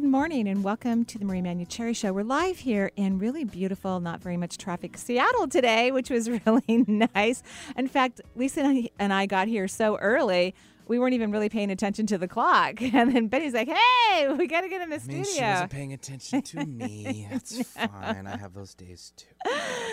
Good morning and welcome to the Marie Manucherry Show. We're live here in really beautiful, not very much traffic Seattle today, which was really nice. In fact, Lisa and I got here so early we weren't even really paying attention to the clock. And then Betty's like, "Hey, we got to get in the I mean, studio." She wasn't paying attention to me. That's fine. I have those days too.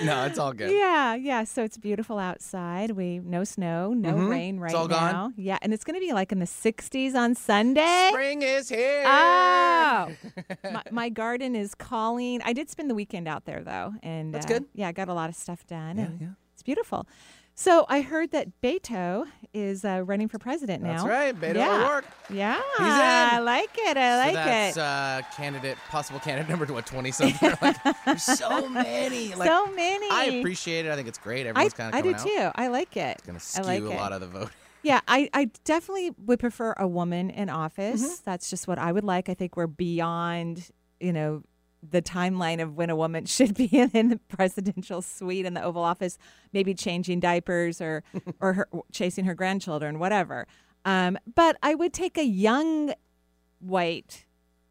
No, it's all good. Yeah, yeah. So it's beautiful outside. We no snow, no Mhm. rain right It's all gone. Yeah, and it's going to be like in the 60s on Sunday. Spring is here. Oh, my, my garden is calling. I did spend the weekend out there though, and That's uh, good. Yeah, I got a lot of stuff done, Yeah, yeah. it's beautiful. So I heard that Beto is uh, running for president now. That's right. Beto yeah. O'Rourke. Yeah. I like it. I so like that's it. uh, candidate, possible candidate number what twenty something. like, there's so many. Like, so many. I appreciate it. I think it's great. Everyone's kind of I do out. too. I like it. It's gonna I skew like a it. lot of the vote. Yeah, I, I definitely would prefer a woman in office. Mm-hmm. That's just what I would like. I think we're beyond, you know, the timeline of when a woman should be in, in the presidential suite in the Oval Office, maybe changing diapers or or her, chasing her grandchildren, whatever. Um, but I would take a young white,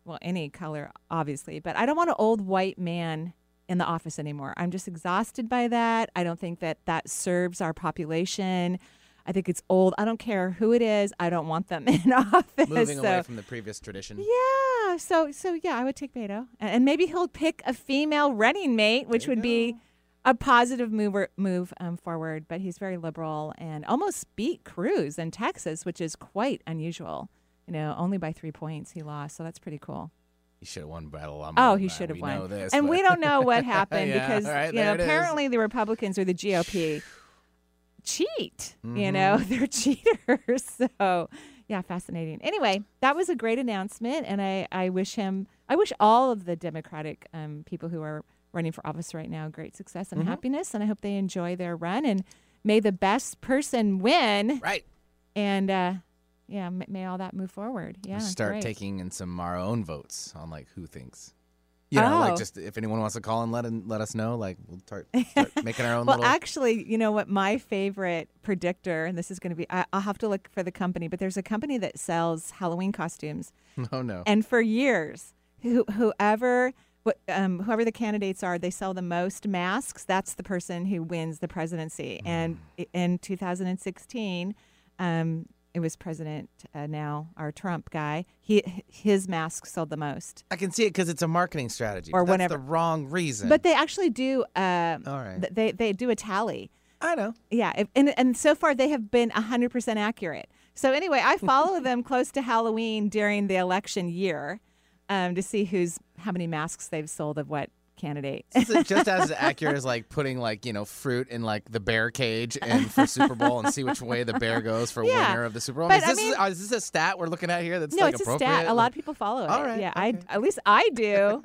well, any color, obviously, but I don't want an old white man in the office anymore. I'm just exhausted by that. I don't think that that serves our population. I think it's old. I don't care who it is. I don't want them in office. Moving so, away from the previous tradition. yeah. So so yeah, I would take Beto, and, maybe he'll pick a female running mate, which would be a positive mover, move um, forward. But he's very liberal and almost beat Cruz in Texas, which is quite unusual. You know, only by three points he lost, so that's pretty cool. He should have won battle. I'm Oh, he should have won. know this, and but- we don't know what happened Yeah, because right, you know it is. apparently the Republicans or the GOP cheat. Mm-hmm. You know, they're cheaters. So yeah, fascinating. Anyway, that was a great announcement, and I I wish him I wish all of the Democratic um, people who are running for office right now great success Mm-hmm. and happiness, and I hope they enjoy their run and may the best person win. right. And uh, yeah, may all that move forward. Yeah, we start great. taking in some our own votes on like who thinks. You know, like Oh. just if anyone wants to call and let let us know, like we'll start, start making our own Well, little. actually, you know what? My favorite predictor, and this is going to be, I, I'll have to look for the company, but there's a company that sells Halloween costumes. oh no. And for years, who, whoever. Um, whoever the candidates are, they sell the most masks. That's the person who wins the presidency. And in 2016, um, it was President uh, now our Trump guy. He his masks sold the most. I can see it because it's a marketing strategy. Or that's the wrong reason. But they actually do. Uh, All right. th- They they do a tally. I know. Yeah, if, and and so far they have been 100% accurate. So anyway, I follow them close to Halloween during the election year um, to see who's how many masks they've sold of what candidate. Is it just as accurate as like putting like you know fruit in like the bear cage and for Super Bowl and see which way the bear goes for Yeah. winner of the Super Bowl? But, is, I this, mean- uh, is this a stat we're looking at here? That's no, like it's a stat. A lot of people follow it. All right, yeah, I at least I do.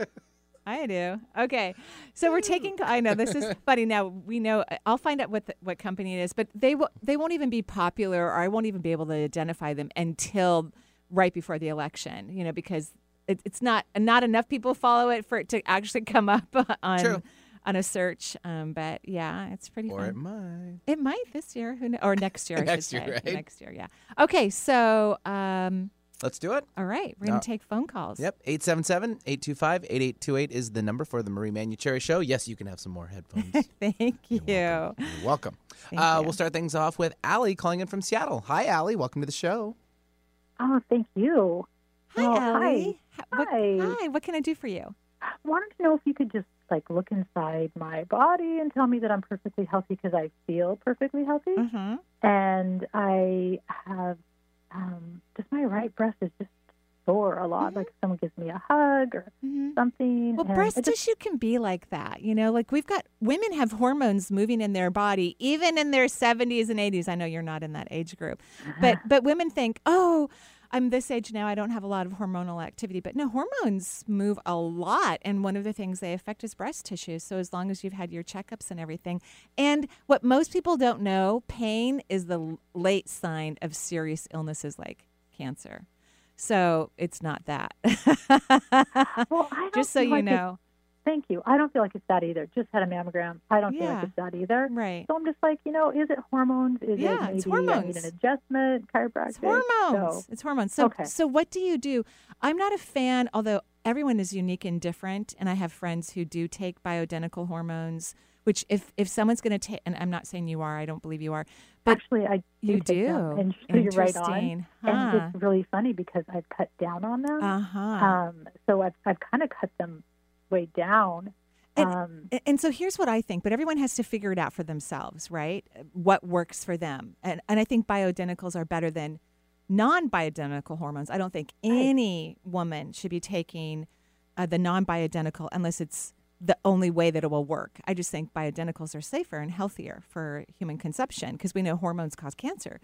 I do. Okay, so we're taking. I know this is funny. Now we know. I'll find out what the, what company it is, but they will. They won't even be popular, or I won't even be able to identify them until right before the election. You know, because it, it's not not enough people follow it for it to actually come up on True. on a search. Um, but yeah, it's pretty Or fun. it might. It might this year, who kn- or next year. I Next should year, say. right? Next year, yeah. Okay, so um, Let's do it. all right, we're gonna Uh, take phone calls. Yep. 877-825-8828 is the number for the Marie Manucherry Show. Yes, you can have some more headphones. Thank you. You're welcome. Thank uh, you. We'll start things off with Allie calling in from Seattle. Hi, Allie. Welcome to the show. Oh, thank you. Hi, Oh, Allie. H- What, Hi. hi. What can I do for you? Wanted to know if you could just like look inside my body and tell me that I'm perfectly healthy because I feel perfectly healthy, Mm-hmm. and I have um, just my right breast is just sore a lot. Mhm. Like someone gives me a hug or Mm-hmm. something. Well, breast just- tissue can be like that. You know, like we've got women have hormones moving in their body, even in their 70s and 80s. I know you're not in that age group, but but women think, oh, I'm this age now. I don't have a lot of hormonal activity, but no, hormones move a lot, and one of the things they affect is breast tissue. So as long as you've had your checkups and everything, and what most people don't know, pain is the late sign of serious illnesses like cancer. So it's not that. well, Just so you know. Thank you. I don't feel like it's that either. Just had a mammogram. I don't feel like it's that either. Right. So I'm just like, you know, is it hormones? Is Yeah, it maybe it's I need hormones. an adjustment, chiropractic? It's hormones. So, It's hormones. So, Okay. so what do you do? I'm not a fan, although everyone is unique and different, and I have friends who do take bioidentical hormones. Which, if if someone's going to take, and I'm not saying you are, I don't believe you are, but actually, I you do. them. And so you're right on. Interesting. And it's really funny because I've cut down on them. Uh huh. Um, so I've I've kind of cut them way down. And- um, And- so here's what I think, but everyone has to figure it out for themselves, right? What works for them. And and I think bioidenticals are better than non-bioidentical hormones. I don't think any woman should be taking uh, the non-bioidentical unless it's the only way that it will work. I just think bioidenticals are safer and healthier for human conception because we know hormones cause cancer.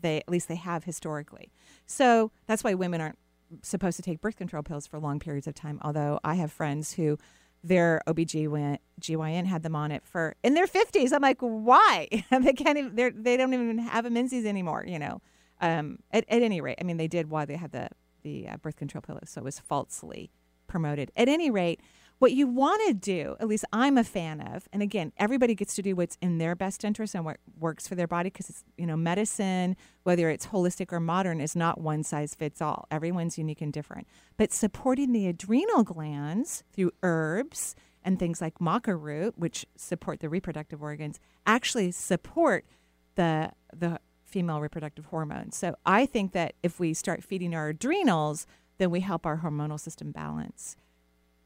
They at least they have historically. So that's why women aren't supposed to take birth control pills for long periods of time. Although I have friends who their OBGYN had them on it for in their 50s. I'm like, why? they can't even they're, they don't even have a menses anymore, you know. Um, at, at any rate, I mean, they did while they had the the uh, birth control pillows, so it was falsely promoted. At any rate, what you want to do, at least I'm a fan of, and again, everybody gets to do what's in their best interest and what works for their body because it's, you know, medicine, whether it's holistic or modern, is not one size fits all. Everyone's unique and different. But supporting the adrenal glands through herbs and things like maca root, which support the reproductive organs, actually support the the female reproductive hormones. So I think that if we start feeding our adrenals, then we help our hormonal system balance.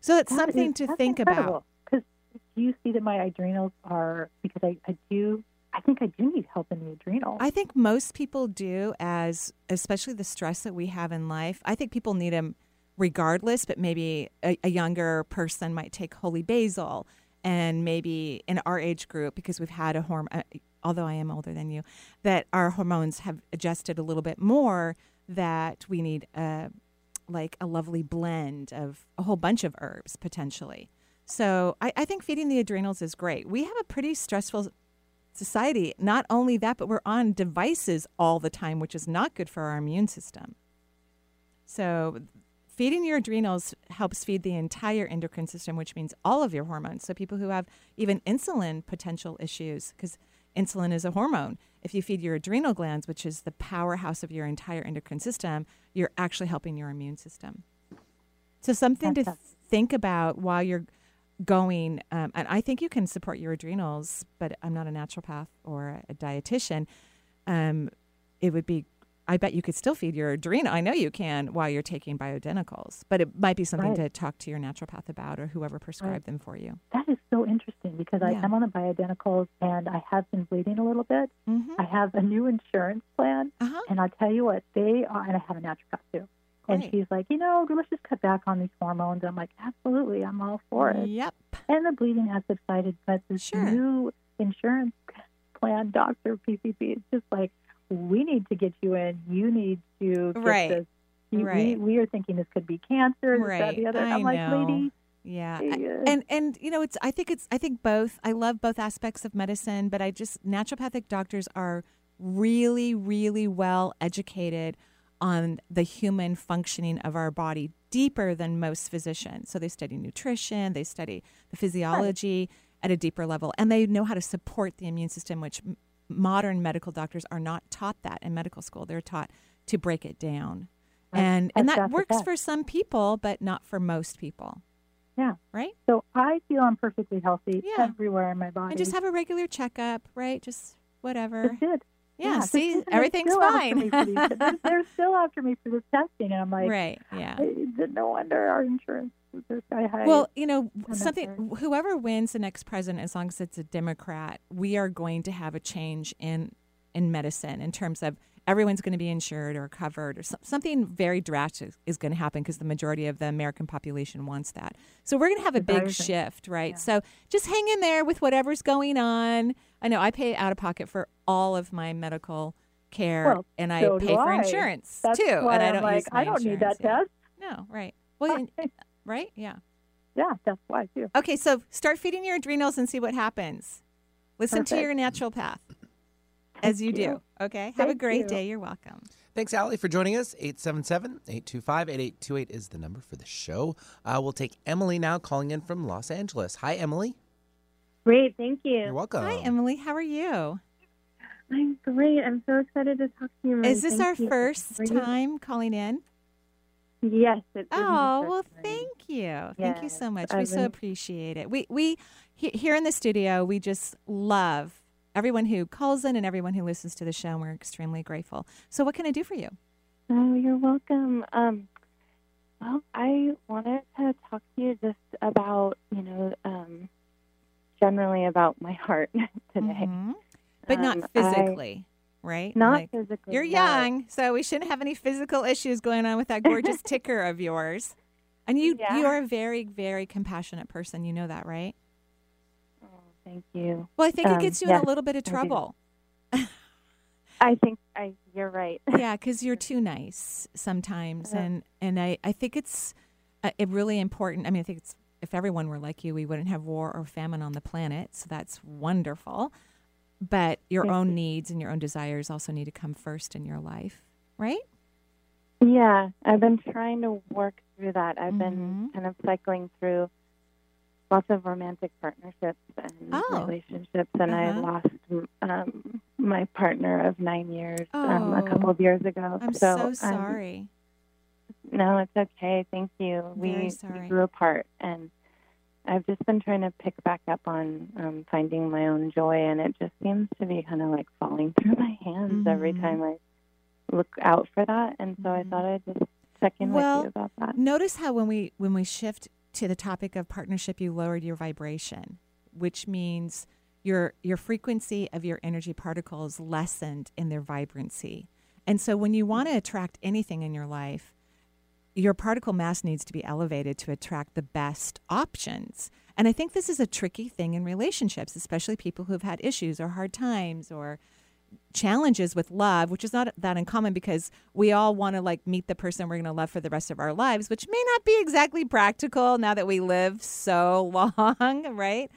So it's that something is- to think about. Because do you see that my adrenals are because I, I do I think I do need help in the adrenals. I think most people do, as especially the stress that we have in life. I think people need them regardless, but maybe a, a younger person might take holy basil, and maybe in our age group, because we've had a hormone, uh, although I am older than you, that our hormones have adjusted a little bit more. That we need a like a lovely blend of a whole bunch of herbs potentially. So I, I think feeding the adrenals is great. We have a pretty stressful society. Not only that, but we're on devices all the time, which is not good for our immune system. So, feeding your adrenals helps feed the entire endocrine system, which means all of your hormones. So, people who have even insulin potential issues, because insulin is a hormone, if you feed your adrenal glands, which is the powerhouse of your entire endocrine system, you're actually helping your immune system. So, something to That's- think about while you're going um, and i think you can support your adrenals but i'm not a naturopath or a dietitian um, it would be i bet you could still feed your adrenal i know you can while you're taking bioidenticals but it might be something Right. to talk to your naturopath about or whoever prescribed them for you that is so interesting because I am on the bioidenticals and I have been bleeding a little bit. mm-hmm. I have a new insurance plan, uh-huh and I'll tell you what they are, and I have a naturopath too. And she's like, you know, let's just cut back on these hormones. I'm like, absolutely, I'm all for it. yep And the bleeding has subsided, but this Sure. new insurance plan, doctor PCP, it's just like, we need to get you in. You need to get Right. this. You- We, Right. we are thinking this could be cancer, this, that, Right. the other. I I'm like, know. lady, yeah Yeah. And and you know it's i think it's i think both i love both aspects of medicine but i just naturopathic doctors are really really well educated on the human functioning of our body deeper than most physicians so they study nutrition they study the physiology at a deeper level and they know how to support the immune system which modern medical doctors are not taught that in medical school they're taught to break it down Right. and and that works for some people but not for most people yeah. right So I feel I'm perfectly healthy Yeah. everywhere in my body. and just have a regular checkup, right? Just whatever. That's it. Yeah, so see, everything's fine. me for these- they're, they're still after me for this testing, and I'm like, right? Yeah. No wonder our insurance is sky high. Well, you know, something. Whoever wins the next president, as long as it's a Democrat, we are going to have a change in in medicine in terms of everyone's going to be insured or covered or some, something very drastic is going to happen because the majority of the American population wants that. So we're going to have a big shift, right? Yeah. So just hang in there with whatever's going on. I know I pay out of pocket for all of my medical care Well, and I so pay for I. insurance That's too. and I don't like, use my I don't need that insurance, test. No, right. Well, and- right? Yeah. Yeah, that's why too. Okay, so start feeding your adrenals and see what happens. Listen to your naturopath as you, Thank do. you. Okay. Have a great you. day. You're welcome. Thanks, Allie, for joining us. 877-825-8828 is the number for the show. Uh, we'll take Emily now calling in from Los Angeles. Hi, Emily. Great, thank you. You're welcome. Hi, Emily. How are you? I'm great. I'm so excited to talk to you. Marie. Is this Thank our you. first time calling in? Yes. It, this is my Oh, well, time. thank you. Thank you so Yes, much. We I've so appreciate it. We we he- here in the studio, we just love everyone who calls in and everyone who listens to the show. And we're extremely grateful. So, what can I do for you? Oh, you're welcome. Um, well, I wanted to talk to you just about, you know, um, generally about my heart today. Mhm. But not Um, I- physically, right? Not Like, physically. You're no. young, so we shouldn't have any physical issues going on with that gorgeous ticker of yours. And you Yeah. you are a very very compassionate person. You know that, right? Oh, thank you. Well, I think it Um, gets you in a little bit of I trouble. I think I. You're right. yeah, because you're too nice sometimes, Yeah. and and I I think it's uh, it really important. I mean, I think it's if everyone were like you, we wouldn't have war or famine on the planet. So that's wonderful. But your Thank own you. needs and your own desires also need to come first in your life, right? Yeah, I've been trying to work through that. I've Mhm. been kind of cycling through lots of romantic partnerships and Oh. relationships, and I Uh-huh. lost um, my partner of nine years um, a Oh. couple of years ago. I'm so, um, sorry. No, it's okay. Thank you. We, we grew apart, and I've just been trying to pick back up on um, finding my own joy, and it just seems to be kind of like falling through my hands every Mhm. time I look out for that. And so I Mhm. thought I'd just check in Well, with you about that. Notice how when we when we shift to the topic of partnership, you lowered your vibration, which means your your frequency of your energy particles lessened in their vibrancy. And so when you want to attract anything in your life, your particle mass needs to be elevated to attract the best options. And I think this is a tricky thing in relationships, especially people who've had issues or hard times or challenges with love, which is not that uncommon because we all want to like meet the person we're going to love for the rest of our lives, which may not be exactly practical now that we live so long, right?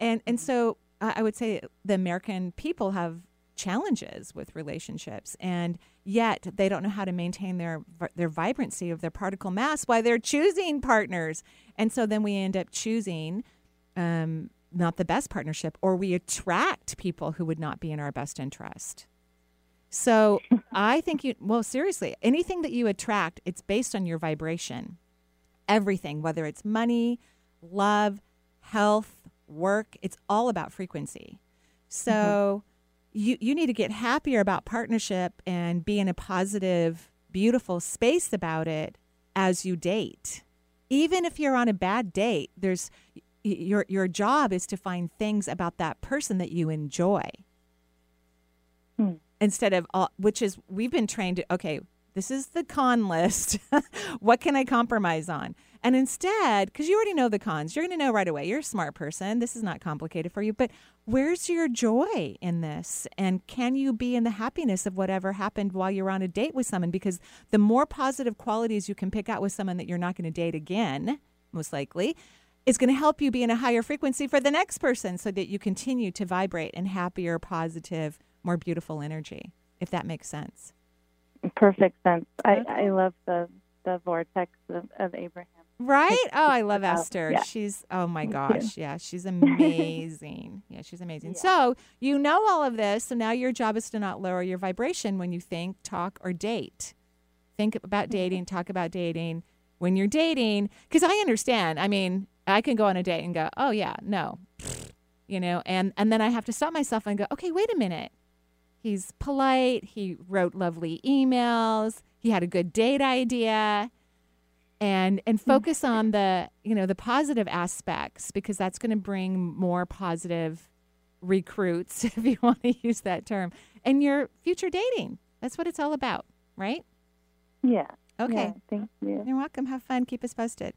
And and mm-hmm. so I I would say the American people have challenges with relationships and yet they don't know how to maintain their their vibrancy of their particle mass why they're choosing partners. And so then we end up choosing um, not the best partnership, or we attract people who would not be in our best interest. So I think you, well, seriously, anything that you attract, it's based on your vibration. Everything, whether it's money, love, health, work, it's all about frequency. So you, you need to get happier about partnership and be in a positive, beautiful space about it as you date. Even if you're on a bad date, there's your your job is to find things about that person that you enjoy. Hmm. Instead of all, which is we've been trained to okay, this is the con list. what can I compromise on? And instead, because you already know the cons, you're going to know right away. You're a smart person. This is not complicated for you. But where's your joy in this? And can you be in the happiness of whatever happened while you're on a date with someone? Because the more positive qualities you can pick out with someone that you're not going to date again, most likely, is going to help you be in a higher frequency for the next person so that you continue to vibrate in happier, positive, more beautiful energy, if that makes sense. Perfect sense. I, I love the the vortex of, of Abraham. Right? Oh, I love Esther. yeah. She's oh my Me too. gosh. Yeah, she's amazing. yeah, she's amazing. Yeah. So, you know all of this, so now your job is to not lower your vibration when you think, talk or date. Think about mm-hmm. dating, talk about dating when you're dating because I understand. I mean, I can go on a date and go, "Oh yeah, no." You know, and and then I have to stop myself and go, "Okay, wait a minute. He's polite, he wrote lovely emails, he had a good date idea." And and focus on the you know the positive aspects because that's going to bring more positive recruits if you want to use that term and your future dating that's what it's all about right Yeah. okay Yeah, thank you. you're welcome have fun keep us posted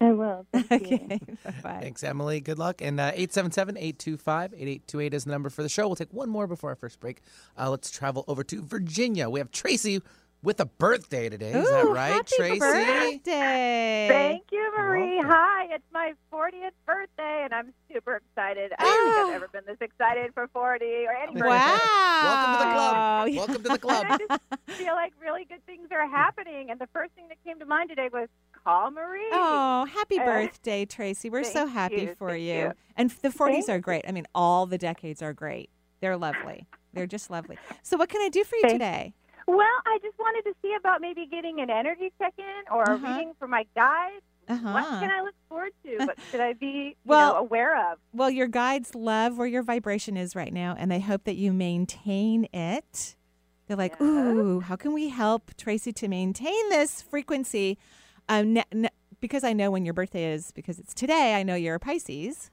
I will. Thank. Okay. Bye bye. Thanks, Emily. Good luck. And uh, 877 825 8828 is the number for the show. We'll take one more before our first break. Uh, let's travel over to Virginia. We have Tracy with a birthday today. Is that Ooh, right, happy Tracy? Birthday. Thank you, Marie. Hi, it's my 40th birthday, and I'm super excited. I don't think Ah. I've ever been this excited for 40 or any birthday. Wow. Welcome to the club. Welcome to the club. And I just feel like really good things are happening. And the first thing that came to mind today was call Marie. Oh, happy Uh, birthday, Tracy. We're so happy you, for you. you. And the 40s Thank are great. I mean, all the decades are great. They're lovely. They're just lovely. So, what can I do for you Thank- today? Well, I just wanted to see about maybe getting an energy check-in or a Uh-huh. reading for my guides. What Uh-huh. can I look forward to? What should I be you Well- know, aware of? Well, your guides love where your vibration is right now, and they hope that you maintain it. They're like, Yes. ooh, how can we help Tracy to maintain this frequency? Um, n- n- because I know when your birthday is, because it's today, I know you're a Pisces.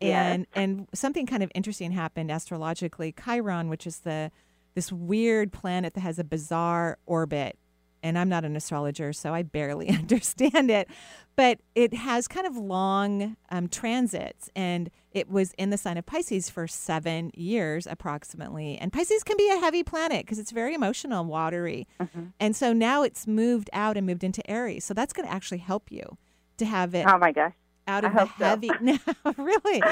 Yes. And and something kind of interesting happened astrologically. Chiron, which is the this weird planet that has a bizarre orbit, and I'm not an astrologer, so I barely understand it, but it has kind of long um, transits, and it was in the sign of Pisces for seven years approximately. And Pisces can be a heavy planet because it's very emotional, and watery, and so now it's moved out and moved into Aries. So that's going to actually help you to have it Oh my gosh. out I of the hope so. heavy no really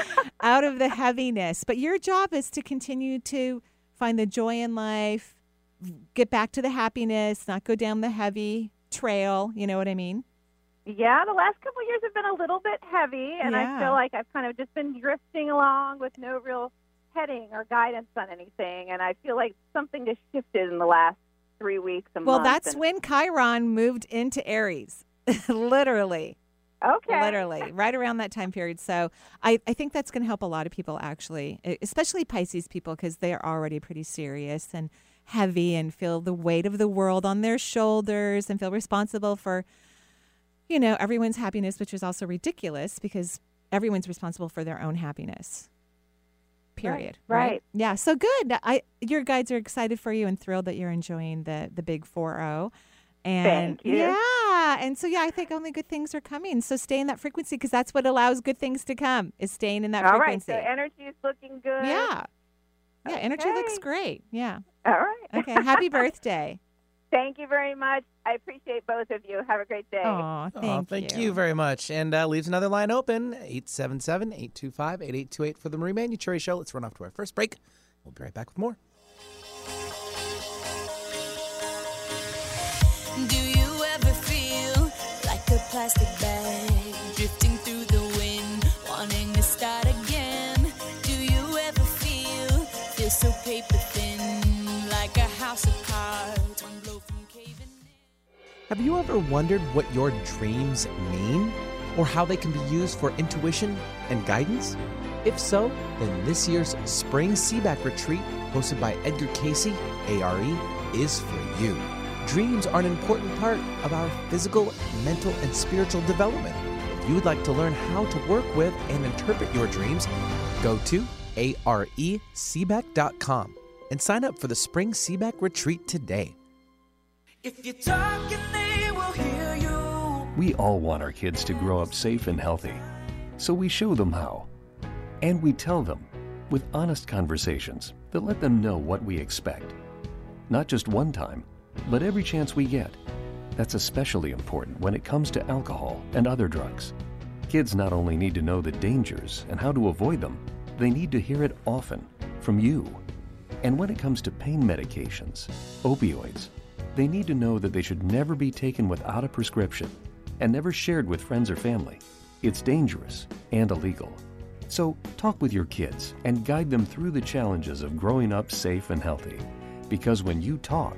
out of the heaviness but your job is to continue to find the joy in life get back to the happiness not go down the heavy trail you know what i mean Yeah, the last couple of years have been a little bit heavy, and Yeah. I feel like I've kind of just been drifting along with no real heading or guidance on anything. And I feel like something just shifted in the last three weeks. Well that's and- when chiron moved into aries literally Okay. Literally, right around that time period. So I, I think that's going to help a lot of people, actually, especially Pisces people, because they are already pretty serious and heavy and feel the weight of the world on their shoulders and feel responsible for, you know, everyone's happiness, which is also ridiculous because everyone's responsible for their own happiness. Period. Right, right. right. Yeah. So good. I your guides are excited for you and thrilled that you're enjoying the the big four zero. 0 and yeah, and so yeah, I think only good things are coming. So stay in that frequency because that's what allows good things to come is staying in that All frequency. All right, so energy is looking good. Yeah, yeah, okay. energy looks great. Yeah. All right. Okay. Happy birthday. Thank you very much. I appreciate both of you. Have a great day. Aw, thank, thank you. you. very much. And uh, leaves another line open 877 825 8828 for the Marie Manucherry Show. Let's run off to our first break. We'll be right back with more. Plastic bag drifting through the wind, wanting to start again? Do you ever feel feel so paper thin, like a house of cards, one blow from caving in? Have you ever wondered what your dreams mean or how they can be used for intuition and guidance? If so, then this year's Spring Seaback Retreat, hosted by Edgar Cayce, ARE, is for you. Dreams are an important part of our physical, mental, and spiritual development. If you would like to learn how to work with and interpret your dreams, go to E areseaback.com and sign up for the Spring Seaback Retreat today. If you talk and they will hear you. We all want our kids to grow up safe and healthy. So we show them how. And we tell them with honest conversations that let them know what we expect. Not just one time, but every chance we get. That's especially important when it comes to alcohol and other drugs. Kids not only need to know the dangers and how to avoid them, they need to hear it often from you. And when it comes to pain medications, opioids, they need to know that they should never be taken without a prescription and never shared with friends or family. It's dangerous and illegal. So talk with your kids and guide them through the challenges of growing up safe and healthy. Because when you talk,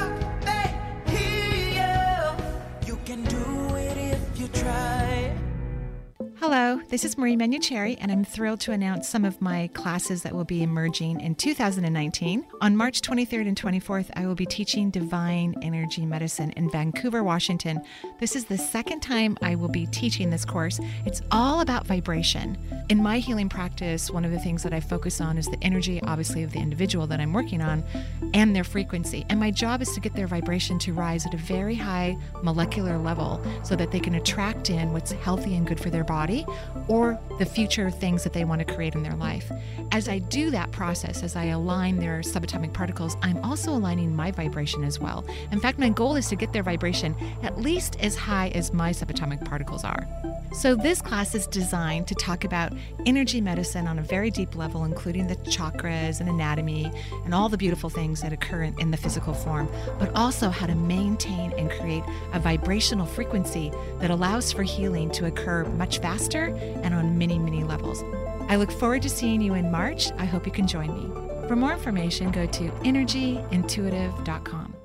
Hello, this is Marie Manucherry, and I'm thrilled to announce some of my classes that will be emerging in 2019. On March 23rd and 24th, I will be teaching Divine Energy Medicine in Vancouver, Washington. This is the second time I will be teaching this course. It's all about vibration. In my healing practice, one of the things that I focus on is the energy, obviously, of the individual that I'm working on and their frequency. And my job is to get their vibration to rise at a very high molecular level so that they can attract in what's healthy and good for their body or the future things that they want to create in their life. As I do that process, as I align their subatomic particles, I'm also aligning my vibration as well. In fact, my goal is to get their vibration at least as high as my subatomic particles are. So, this class is designed to talk about energy medicine on a very deep level, including the chakras and anatomy and all the beautiful things that occur in, the physical form, but also how to maintain and create a vibrational frequency that allows for healing to occur much faster and on many, many levels. I look forward to seeing you in March. I hope you can join me. For more information, go to energyintuitive.com.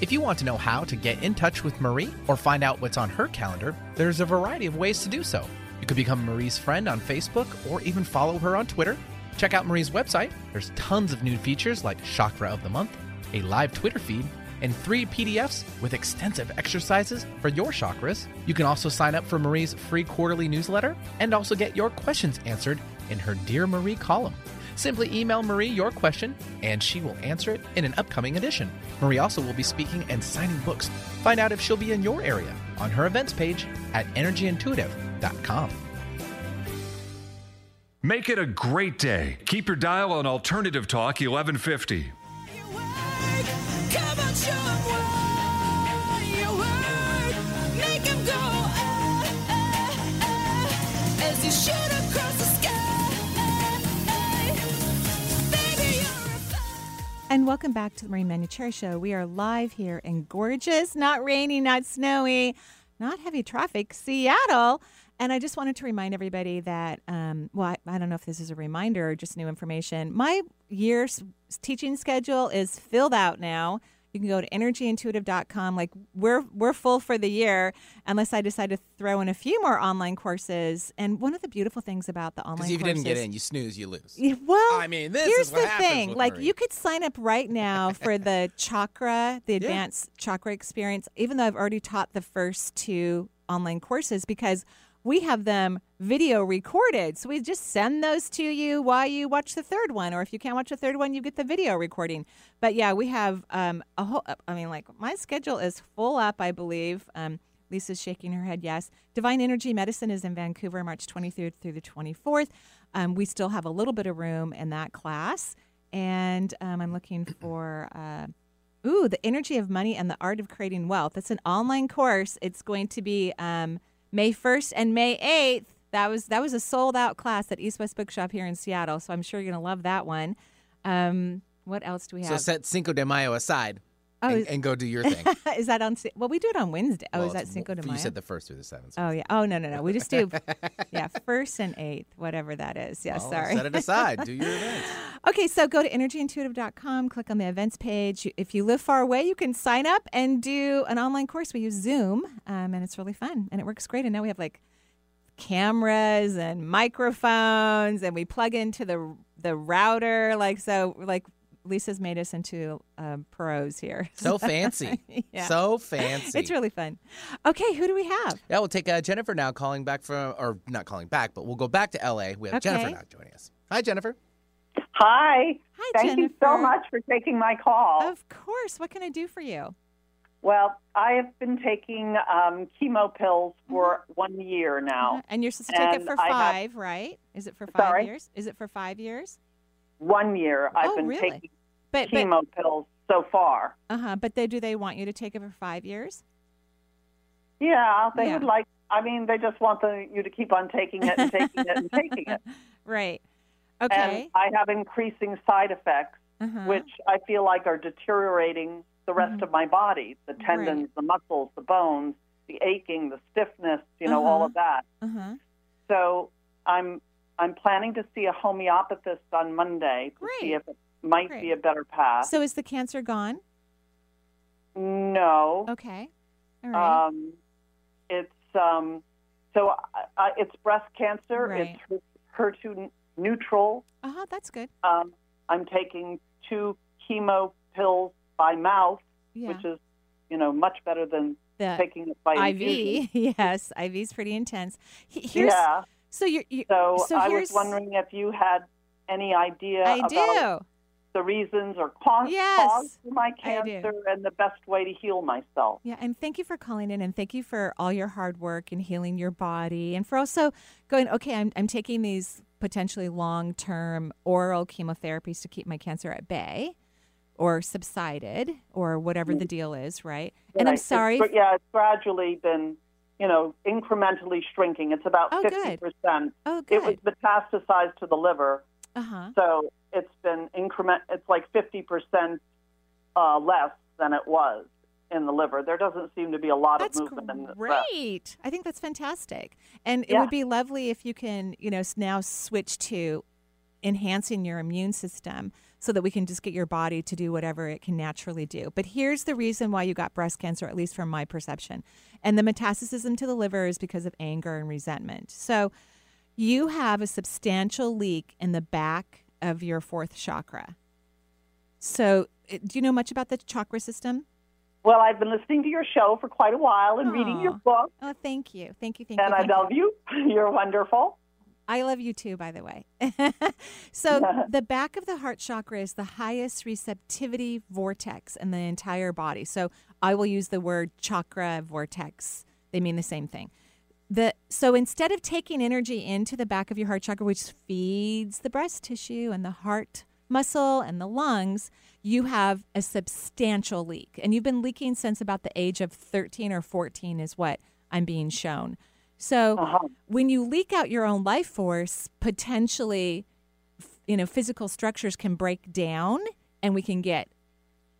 If you want to know how to get in touch with Marie or find out what's on her calendar, there's a variety of ways to do so. You could become Marie's friend on Facebook or even follow her on Twitter. Check out Marie's website. There's tons of new features like Chakra of the Month, a live Twitter feed, and three PDFs with extensive exercises for your chakras. You can also sign up for Marie's free quarterly newsletter and also get your questions answered in her Dear Marie column. Simply email Marie your question and she will answer it in an upcoming edition. Marie also will be speaking and signing books. Find out if she'll be in your area on her events page at energyintuitive.com. Make it a great day. Keep your dial on Alternative Talk 1150. And welcome back to the Marie Manucherry Show. We are live here in gorgeous, not rainy, not snowy, not heavy traffic, Seattle. And I just wanted to remind everybody that, um, well, I, I don't know if this is a reminder or just new information. My year's teaching schedule is filled out now. You can go to energyintuitive.com. Like we're we're full for the year, unless I decide to throw in a few more online courses. And one of the beautiful things about the online Because if you courses, didn't get in, you snooze, you lose. yeah, Well, I mean, this here's is what the thing. Like, Marie. you could sign up right now for the chakra, the advanced chakra experience, even though I've already taught the first two online courses because we have them video recorded. So we just send those to you while you watch the third one. Or if you can't watch the third one, you get the video recording. But yeah, we have um, a whole, I mean, like, my schedule is full up, I believe. Um, Lisa's shaking her head, yes. Divine Energy Medicine is in Vancouver, March 23rd through the 24th. Um, we still have a little bit of room in that class. And um, I'm looking for, uh, ooh, The Energy of Money and the Art of Creating Wealth. It's an online course. It's going to be um, May 1st and May 8th. That was that was a sold out class at East West Bookshop here in Seattle. So I'm sure you're going to love that one. Um, what else do we have? So set Cinco de Mayo aside Oh, and, is- and go do your thing. is that on? Well, we do it on Wednesday. Oh, Well, is that Cinco de Mayo? You said the first through the seventh. Oh yeah. Oh no no no. We just do yeah first and eighth, whatever that is. Yeah, Well, sorry. Set it aside. Do your events. Okay, so go to energyintuitive.com, click on the events page. If you live far away, you can sign up and do an online course. We use Zoom, um, and it's really fun and it works great. And now we have like cameras and microphones, and we plug into the the router. Like so, like Lisa's made us into um, pros here. So fancy. Yeah. So fancy. It's really fun. Okay, who do we have? Yeah, we'll take uh, Jennifer now calling back from, or not calling back, but we'll go back to LA. We have Jennifer Okay. now joining us. Hi, Jennifer. Hi. Hi, Thank you so much for taking my call. Of course. What can I do for you? Well, I have been taking um, chemo pills for Mm-hmm. one year now. And you're supposed to take it for I have- five, right? Is it for five Sorry? years? Is it for five years? One year I've Oh, been really? taking But but chemo pills so far. uh huh. But they do they want you to take it for five years? Yeah, they Yeah. would like. I mean, they just want the, you to keep on taking it and taking it and taking it. Right. Okay. And I have increasing side effects, Uh-huh. which I feel like are deteriorating the rest of my body: the tendons, the muscles, the bones, the aching, the stiffness. You know, all Uh-huh. of that. Uh-huh. So I'm I'm planning to see a homeopathist on Monday to see if might Great. be a better path. So is the cancer gone? no, Okay. All right. um, it's um, So uh, it's breast cancer. Right. It's HER2 neutral. Uh huh. That's good. Um, I'm taking two chemo pills by mouth, Yeah. which is, you know, much better than The taking it by infusion. IV. yes, IV is pretty intense. Here's, yeah. So you're, you So, so I was wondering if you had any idea I about do. The reasons or cause, Yes, cause for my cancer and the best way to heal myself. Yeah, and thank you for calling in and thank you for all your hard work and healing your body and for also going, okay, I'm, I'm taking these potentially long term oral chemotherapies to keep my cancer at bay or subsided or whatever the deal is, right? And I'm. It's sorry. gr- yeah, it's gradually been, you know, incrementally shrinking. It's about Oh, fifty good. percent. Oh, It was metastasized to the liver, Uh huh. so it's been increment. It's like fifty percent uh, less than it was in the liver. There doesn't seem to be a lot That's of movement in the great. I think that's fantastic. And it Yeah. would be lovely if you can, you know, now switch to enhancing your immune system so that we can just get your body to do whatever it can naturally do. But here's the reason why you got breast cancer, at least from my perception. And the metastasis to the liver is because of anger and resentment. So you have a substantial leak in the back of your fourth chakra. So, do you know much about the chakra system? Well, I've been listening to your show for quite a while and reading your book, Oh, thank you. Thank you. Thank and you. I thank love you. You're wonderful. I love you too, by the way. so, the back of the heart chakra is the highest receptivity vortex in the entire body. So, I will use the word chakra vortex, they mean the same thing. The, so, instead of taking energy into the back of your heart chakra, which feeds the breast tissue and the heart muscle and the lungs, you have a substantial leak. And you've been leaking since about the age of 13 or 14, is what I'm being shown. So Uh-huh. when you leak out your own life force, potentially, you know, physical structures can break down and we can get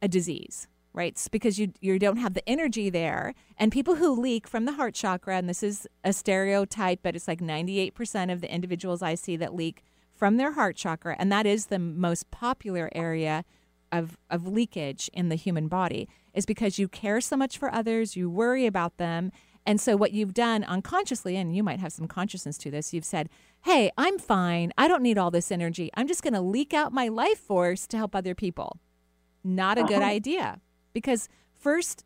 a disease, right? It's because you you don't have the energy there. And people who leak from the heart chakra, and this is a stereotype, but it's like 98% of the individuals I see that leak from their heart chakra, and that is the most popular area of, of leakage in the human body, is because you care so much for others, you worry about them. And so, what you've done unconsciously, and you might have some consciousness to this, you've said, Hey, I'm fine. I don't need all this energy. I'm just going to leak out my life force to help other people. Not a good Uh-huh. idea because, first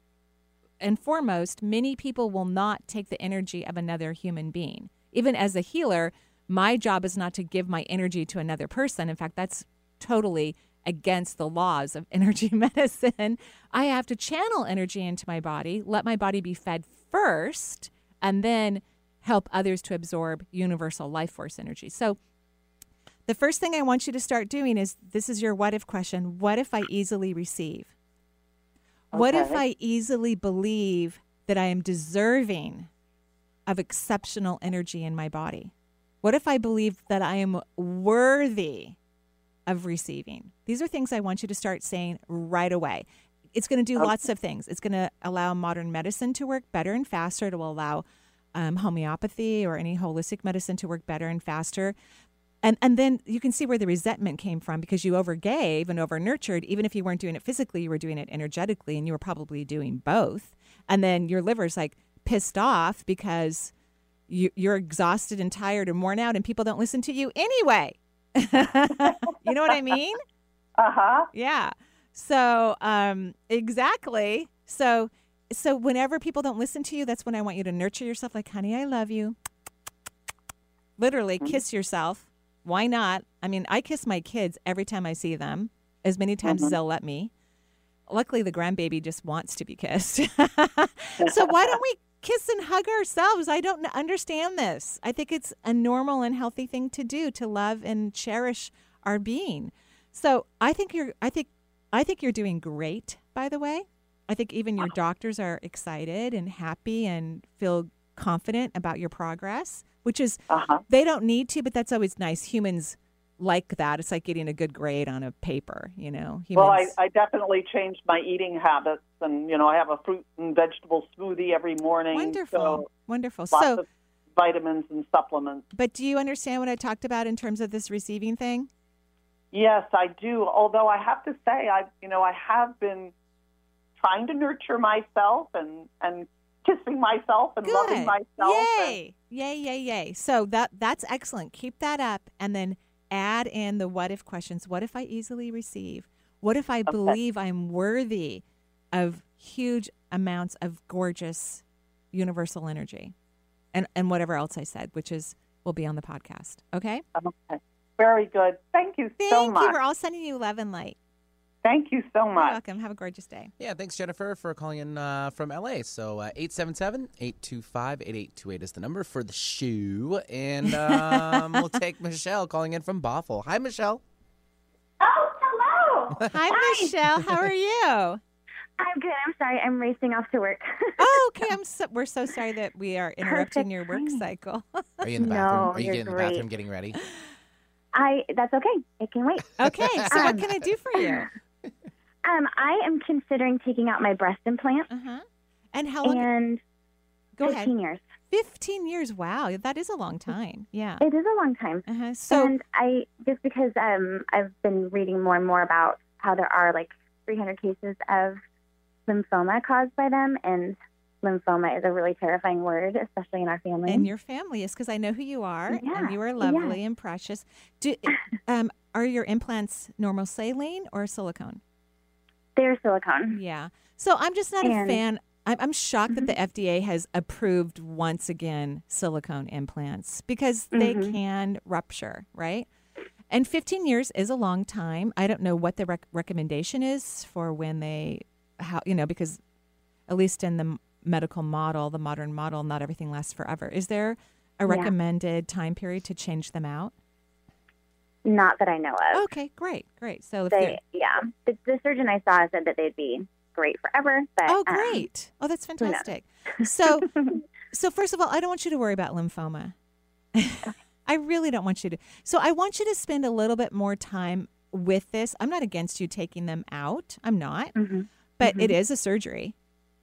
and foremost, many people will not take the energy of another human being. Even as a healer, my job is not to give my energy to another person. In fact, that's totally against the laws of energy medicine. I have to channel energy into my body, let my body be fed first, and then help others to absorb universal life force energy. So, the first thing I want you to start doing is this is your what if question. What if I easily receive? What if I easily believe that I am deserving of exceptional energy in my body? What if I believe that I am worthy of receiving? These are things I want you to start saying right away. It's going to do Okay. lots of things. It's going to allow modern medicine to work better and faster. It will allow um, homeopathy or any holistic medicine to work better and faster. And and then you can see where the resentment came from because you overgave and over nurtured. Even if you weren't doing it physically, you were doing it energetically, and you were probably doing both. And then your liver's like pissed off because you, you're exhausted and tired and worn out, and people don't listen to you anyway. you know what I mean? Uh huh. Yeah. So um, exactly. So so whenever people don't listen to you, that's when I want you to nurture yourself. Like, honey, I love you. Literally, kiss yourself. Why not? I mean, I kiss my kids every time I see them, as many times as Mhm. they'll let me. Luckily, the grandbaby just wants to be kissed. so why don't we kiss and hug ourselves? I don't understand this. I think it's a normal and healthy thing to do to love and cherish our being. So I think you're. I think. I think you're doing great. By the way, I think even your doctors are excited and happy and feel confident about your progress, which is Uh-huh. they don't need to, but that's always nice. Humans like that. It's like getting a good grade on a paper, you know. Humans, Well, I, I definitely changed my eating habits, and you know, I have a fruit and vegetable smoothie every morning. wonderful, So wonderful. So, of vitamins and supplements. but do you understand what I talked about in terms of this receiving thing? Yes, I do. Although I have to say, I you know, I have been trying to nurture myself and and kissing myself and loving Good. myself. and- Yay. Yay, yay, yay. So that that's excellent. Keep that up and then add in the what if questions. What if I easily receive? What if I believe I'm worthy of huge amounts of gorgeous universal energy? And and whatever else I said, which is will be on the podcast. Okay? Okay. Very good. Thank you Thank so you. We're all sending you love and light. Thank you so much. You're much. welcome. Have a gorgeous day. Yeah, thanks, Jennifer, for calling in uh, from LA. So, 877 825 8828 is the number for the shoe. And um, we'll take Michelle calling in from Bothell. Hi, Michelle. Oh, hello. Hi, Michelle. How are you? I'm good. I'm sorry. I'm racing off to work. Oh, okay. I'm so, we're so sorry that we are interrupting your work cycle. Are you in the No, bathroom? are you getting in the great. bathroom getting ready? I that's okay. It can wait. Okay, so what Um, can I do for you? Um, I am considering taking out my breast implant. Uh-huh. And how long? And Go 15 ahead. years. 15 years. Wow, that is a long time. Yeah. It is a long time. Uh-huh. So, and I just because um I've been reading more and more about how there are like 300 cases of lymphoma caused by them, and lymphoma is a really terrifying word, especially in our family. and your family is because I know who you are, Yeah, and you are yeah. lovely and precious. Do, um, are your implants normal saline or silicone? They're silicone. Yeah. So I'm just not a fan. I'm, I'm shocked that the Mm-hmm. FDA has approved once again silicone implants because they Mhm. can rupture, right? And 15 years is a long time. I don't know what the rec- recommendation is for when they, how you know, because at least in the medical model, the modern model, not everything lasts forever. Is there a Yeah. recommended time period to change them out? Not that I know of. Okay, great, great. So they, yeah, the, the surgeon I saw said that they'd be great forever. But Oh, um, great. Oh, that's fantastic. So, so first of all, I don't want you to worry about lymphoma. I really don't want you to. So, I want you to spend a little bit more time with this. I'm not against you taking them out. I'm not. Mhm. But it Mhm. is a surgery.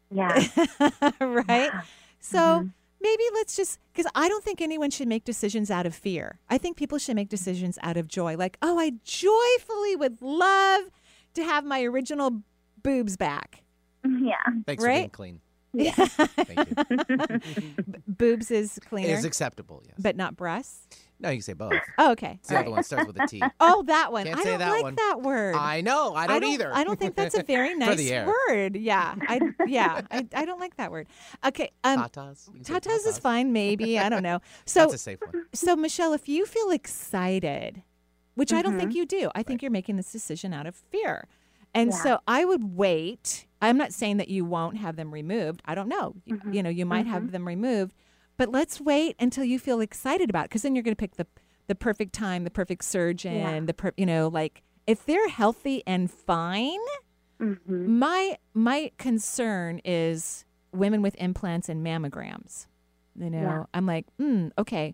yeah, right? So, Mhm. Maybe let's just because I don't think anyone should make decisions out of fear. I think people should make decisions out of joy. Like, oh, I joyfully would love to have my original boobs back. yeah, Thanks for being Right? clean. Thank you. boobs is clean. It is acceptable, yes. But not breasts? No, you can say both. Oh, okay. It's the All other right. one starts with a T. Oh, that one. Can't I say don't that like one. that word. I know. I don't, either. I don't think that's a very For nice the air. word. Yeah. I yeah. I, I don't like that word. Okay. Um Tatas. You can say Tatas is tatas. fine, maybe. I don't know. So That's a safe one. so Michelle, if you feel excited, which I don't Mm-hmm. think you do, I think you're making this decision out of fear. And Yeah. so I would wait. I'm not saying that you won't have them removed. I don't know. You- Mm-hmm. You know, you might have them removed, but let's wait until you feel excited about it because then you're going to pick the the perfect time, the perfect surgeon, Yeah. the per, you know, like if they're healthy and fine, hmm my my concern is women with implants and mammograms. You know, Yeah. I'm like, mm, okay,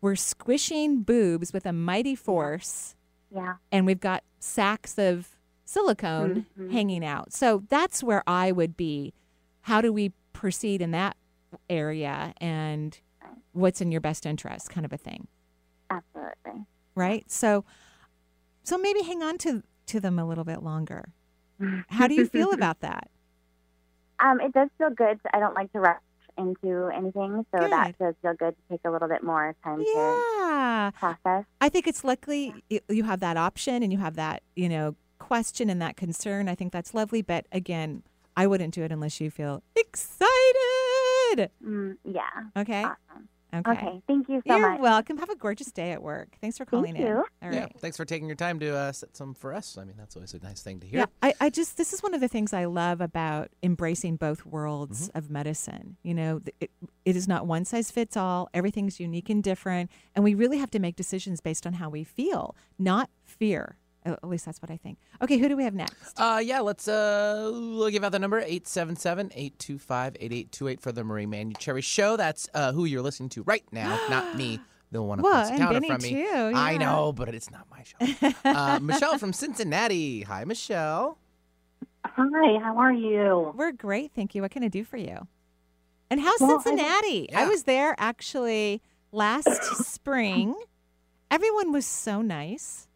we're squishing boobs with a mighty force, yeah, and we've got sacks of silicone Mhm. hanging out. So that's where I would be. How do we proceed in that area, and what's in your best interest, kind of a thing, absolutely. right? So, so maybe hang on to to them a little bit longer. How do you feel about that? Um, it does feel good. I don't like to rush into anything, so Good. that does feel good to take a little bit more time to Yeah. process. I think it's luckily you have that option and you have that, you know, question and that concern. I think that's lovely. But again, I wouldn't do it unless you feel excited. Mm, yeah. Okay. Awesome. Okay. Okay. Thank you so much. You're welcome. Have a gorgeous day at work. Thanks for calling in. you. All Yeah, thanks for taking your time to uh, set some for us. I mean, that's always a nice thing to hear. Yeah, I, I just this is one of the things I love about embracing both worlds Mm-hmm. of medicine. You know, it, it is not one size fits all. Everything's unique and different, and we really have to make decisions based on how we feel, not fear. At at least that's what I think. Okay, who do we have next? Uh, yeah, let's uh, we'll give out the number 877-825-8828 for the Marie Manucherry Show. That's uh, who you're listening to right now, not me. The one Well, across the and counter Benny from me. too, I know, but it's not my show. uh, Michelle from Cincinnati. Hi, Michelle. Hi, how are you? We're great, thank you. What can I do for you? And how's Well, Cincinnati? I Yeah. was there actually last spring. Everyone was so nice.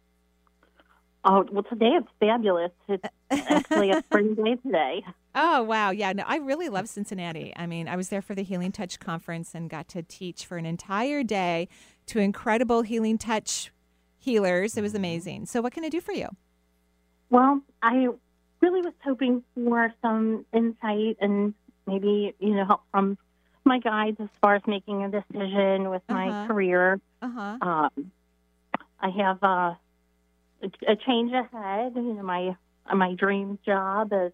Oh, well, today it's fabulous. It's actually a spring day today. Oh, wow. Yeah, no, I really love Cincinnati. I mean, I was there for the Healing Touch conference and got to teach for an entire day to incredible Healing Touch healers. It was amazing. So, what can I do for you? Well, I really was hoping for some insight and maybe, you know, help from my guides as far as making a decision with my Uh-huh. career. Uh-huh. Um, I have uh, a, change ahead. You know, my my dream job is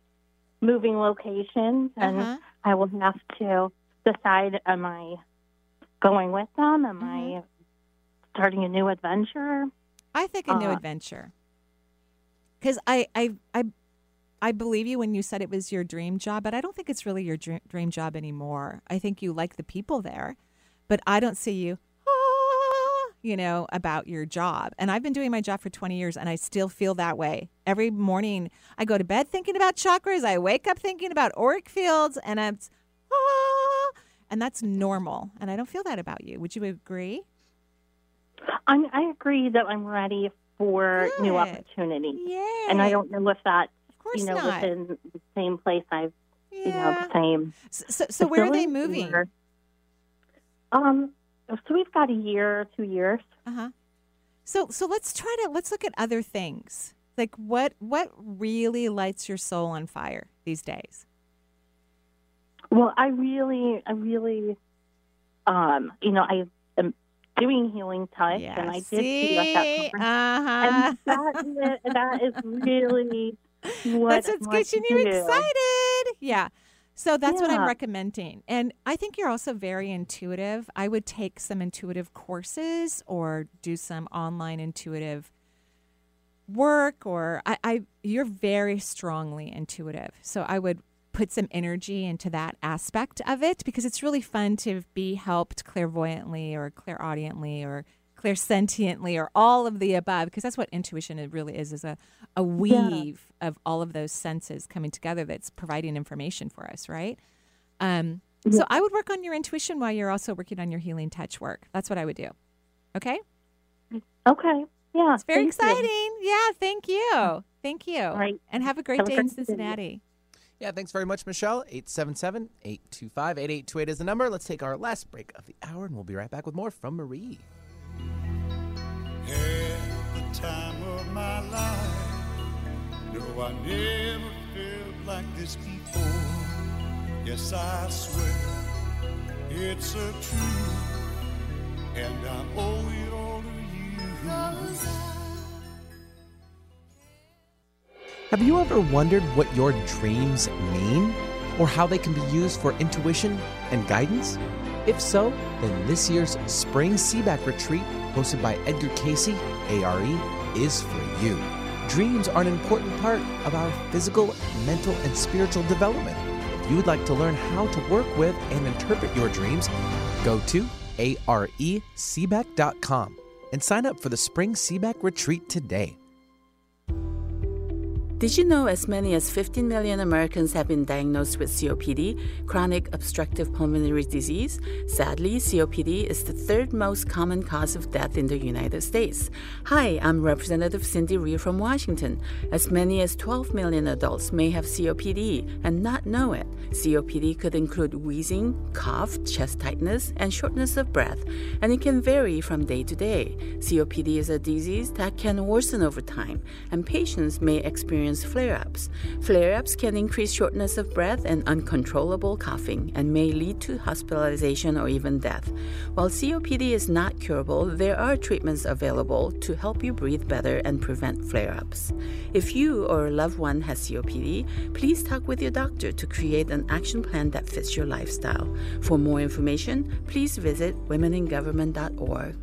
moving locations, and Uh-huh. I will have to decide: am I going with them? Am Mm-hmm. I starting a new adventure? I think a new Uh, adventure. Because I, I, I, I believe you when you said it was your dream job, but I don't think it's really your dream, dream job anymore. I think you like the people there, but I don't see you, you know, about your job. And I've been doing my job for 20 years and I still feel that way. Every morning I go to bed thinking about chakras. I wake up thinking about auric fields and I'm, "Ah," and that's normal. And I don't feel that about you. Would you agree? I'm, I agree that I'm ready for new Good. opportunities, Yay. and I don't know if that's course you know not. within the same place I've you know the same. So, so, so where are they moving? or- Um, so we've got a year, two years. Uh huh. So so let's try to let's look at other things. Like what what really lights your soul on fire these days? Well, I really, I really, um, you know, I am doing healing touch, Yeah, and I did see that, conference. Uh-huh. and that, is- that is really what That's what's getting you do. excited. Yeah. So that's what I'm recommending. And I think you're also very intuitive. I would take some intuitive courses or do some online intuitive work or I, I you're very strongly intuitive. So I would put some energy into that aspect of it because it's really fun to be helped clairvoyantly or clairaudiently or clairsentiently or all of the above because that's what intuition really is is a, a weave of all of those senses coming together that's providing information for us right um, so i would work on your intuition while you're also working on your healing touch work that's what i would do okay Okay. Yeah. it's very thank you. exciting yeah thank you thank you right. and have a great Have a day in great day. cincinnati Yeah, thanks very much, Michelle. 877 825 8828 is the number. Let's take our last break of the hour, and we'll be right back with more from Marie. My life. No, I never felt like this before. Yes, I swear it's a truth, and I owe it all to you. Have you ever wondered what your dreams mean or how they can be used for intuition and guidance? If so, then this year's Spring Seaback Retreat, hosted by Edgar Cayce, ARE, is for you. Dreams are an important part of our physical, mental, and spiritual development. If you would like to learn how to work with and interpret your dreams, go to areseaback.com and sign up for the Spring Seaback Retreat today. Did you know as many as 15 million Americans have been diagnosed with COPD, chronic obstructive pulmonary disease? Sadly, COPD is the third most common cause of death in the United States. Hi, I'm Representative Cindy Rhee from Washington. As many as 12 million adults may have COPD and not know it. COPD could include wheezing, cough, chest tightness, and shortness of breath, and it can vary from day to day. COPD is a disease that can worsen over time, and patients may experience flare ups. Flare ups can increase shortness of breath and uncontrollable coughing and may lead to hospitalization or even death. While COPD is not curable, there are treatments available to help you breathe better and prevent flare ups. If you or a loved one has COPD, please talk with your doctor to create an action plan that fits your lifestyle. For more information, please visit womeningovernment.org.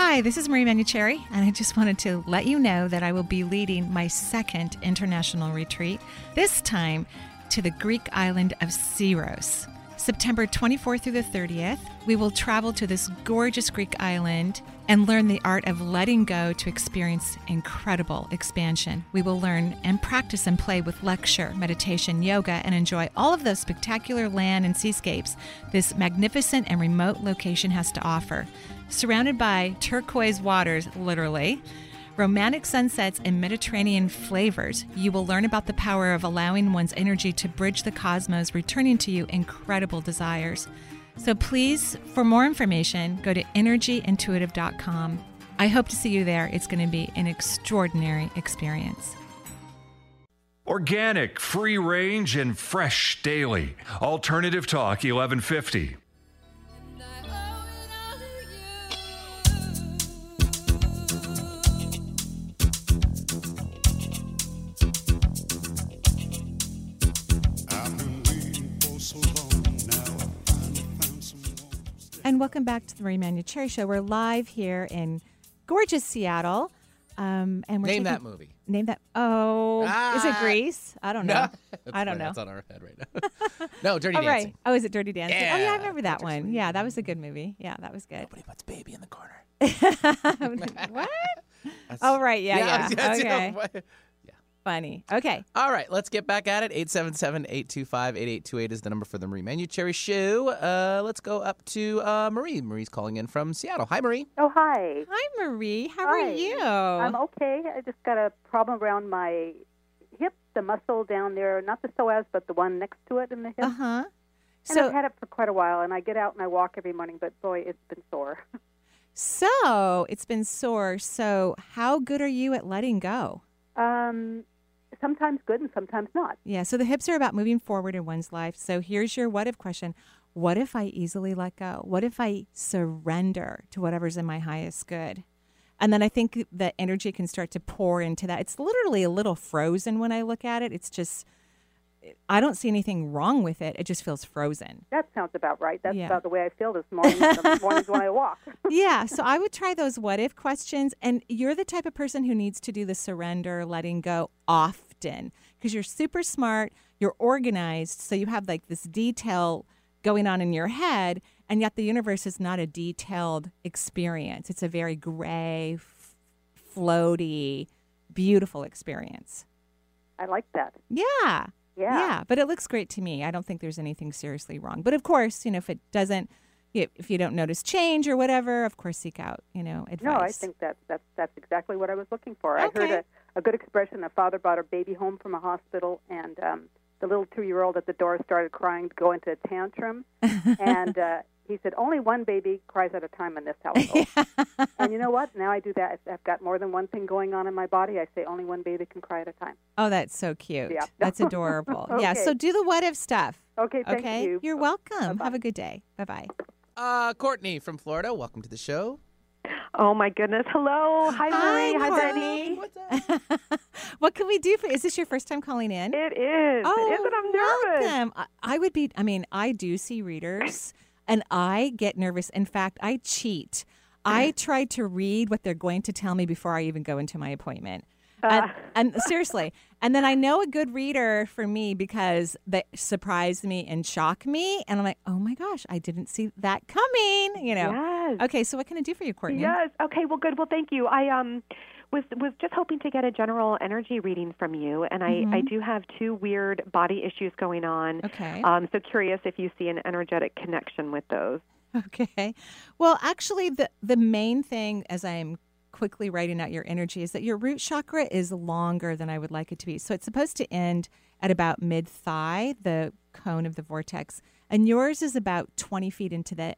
Hi, this is Marie Manucherry, and I just wanted to let you know that I will be leading my second international retreat, this time to the Greek island of Syros. September 24th through the 30th, we will travel to this gorgeous Greek island and learn the art of letting go to experience incredible expansion. We will learn and practice and play with lecture, meditation, yoga, and enjoy all of those spectacular land and seascapes this magnificent and remote location has to offer. Surrounded by turquoise waters, literally, romantic sunsets, and Mediterranean flavors, you will learn about the power of allowing one's energy to bridge the cosmos, returning to you incredible desires. So please, for more information, go to energyintuitive.com. I hope to see you there. It's going to be an extraordinary experience. Organic, free range, and fresh daily. Alternative Talk 1150. And welcome back to the Marie Manucherry Show. We're live here in gorgeous Seattle. Um, and we're Name taking- that movie. Name that. Oh, is it Ah. Grease? I don't know. No. I don't It's know. That's on our head right now. no, Dirty oh, right. Dancing. Oh, is it Dirty Dancing? Oh, yeah, Yeah, I remember that one. Yeah, that was a good movie. Yeah, that was good. Nobody puts baby in the corner. what? oh, right. Yeah, yeah. yes, okay. yeah. Funny. Okay. All right, let's get back at it. 877-825-8828 is the number for the Marie Manucherry Show. Uh, let's go up to uh, Marie. Marie's calling in from Seattle. Hi, Marie. Oh, hi. Hi, Marie. How Hi. are you? I'm okay. I just got a problem around my hip, the muscle down there, not the psoas, but the one next to it in the hip. Uh huh. And So- I've had it for quite a while, and I get out and I walk every morning, but boy, it's been sore. So it's been sore. So how good are you at letting go? Um, sometimes good and sometimes not. Yeah. So the hips are about moving forward in one's life. So here's your what if question. What if I easily let go? What if I surrender to whatever's in my highest good? And then I think the energy can start to pour into that. It's literally a little frozen when I look at it. It's just, I don't see anything wrong with it. It just feels frozen. That sounds about right. That's Yeah. about the way I feel this morning. the mornings when I walk. yeah. So I would try those what if questions. And you're the type of person who needs to do the surrender, letting go often because you're super smart, you're organized. So you have like this detail going on in your head. And yet the universe is not a detailed experience, it's a very gray, f- floaty, beautiful experience. I like that. Yeah. Yeah. Yeah, but it looks great to me. I don't think there's anything seriously wrong. But of course, you know, if it doesn't, if you don't notice change or whatever, of course, seek out, you know, advice. No, I think that's that's that's exactly what I was looking for. I heard a, a good expression. A father brought a baby home from a hospital, and um, the little two-year-old at the door started crying, to go into a tantrum, and uh, he said, "Only one baby cries at a time in this household." and you know what? Now I do that. I've got more than one thing going on in my body. I say, "Only one baby can cry at a time." Oh, that's so cute. Yeah. That's adorable. Yeah. So do the what if stuff. Okay, thank okay? you. You're welcome. Have a good day. Bye bye. Uh, Courtney from Florida, welcome to the show. Oh my goodness! Hello, hi Hi, Marie, hi Courtney. Betty. What can we do for? Is this your first time calling in? It is. Oh, it is, and I'm nervous. welcome. I, I would be. I mean, I do see readers, and I get nervous. In fact, I cheat. I try to read what they're going to tell me before I even go into my appointment. And, and seriously, and then I know a good reader for me because they surprise me and shock me, and I'm like, oh my gosh, I didn't see that coming. You know. Yes. Okay, so what can I do for you, Courtney? Yes. Okay. Well, good. Well, thank you. I um was was just hoping to get a general energy reading from you, and I I Mhm. do have two weird body issues going on. Okay. Um. So curious if you see an energetic connection with those. Okay. Well, actually, the the main thing as I'm quickly writing out your energy is that your root chakra is longer than I would like it to be. So it's supposed to end at about mid thigh, the cone of the vortex, and yours is about 20 feet into the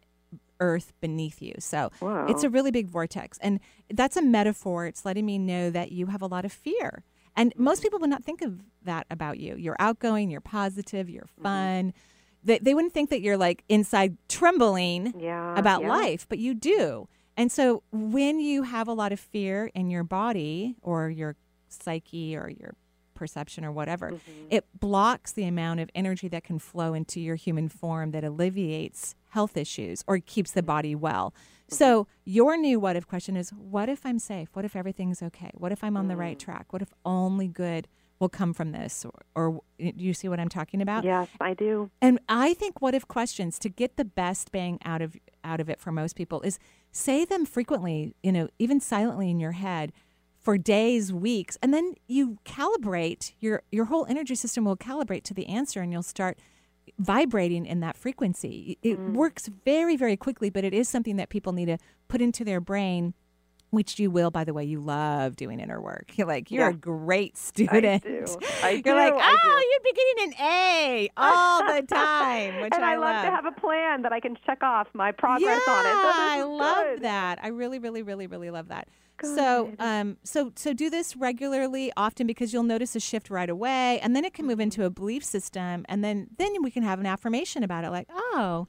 earth beneath you. So Wow. it's a really big vortex. And that's a metaphor. It's letting me know that you have a lot of fear. And most people would not think of that about you. You're outgoing, you're positive, you're Mm-hmm. fun. They, they wouldn't think that you're like inside trembling Yeah, about yeah. life, but you do. And so when you have a lot of fear in your body or your psyche or your perception or whatever. It blocks the amount of energy that can flow into your human form that alleviates health issues or keeps the mm-hmm. body well. Mm-hmm. So, your new what if question is what if I'm safe? What if everything's okay? What if I'm on the right mm. track? What if only good will come from this? Or, or do you see what I'm talking about? Yes, I do. And I think what if questions to get the best bang out of out of it for most people is say them frequently, you know, even silently in your head for days, weeks, and then you calibrate your your whole energy system will calibrate to the answer and you'll start vibrating in that frequency. It mm. works very very quickly, but it is something that people need to put into their brain which you will, by the way. You love doing inner work. You're like, you're a great student. I do. I you're do. like, oh, you'd be getting an A all the time, which and I, I, love to have a plan that I can check off my progress on it. So I love good. that. I really, really, really, really love that. So, um, so, so do this regularly, often, because you'll notice a shift right away, and then it can move into a belief system, and then then we can have an affirmation about it, like, oh,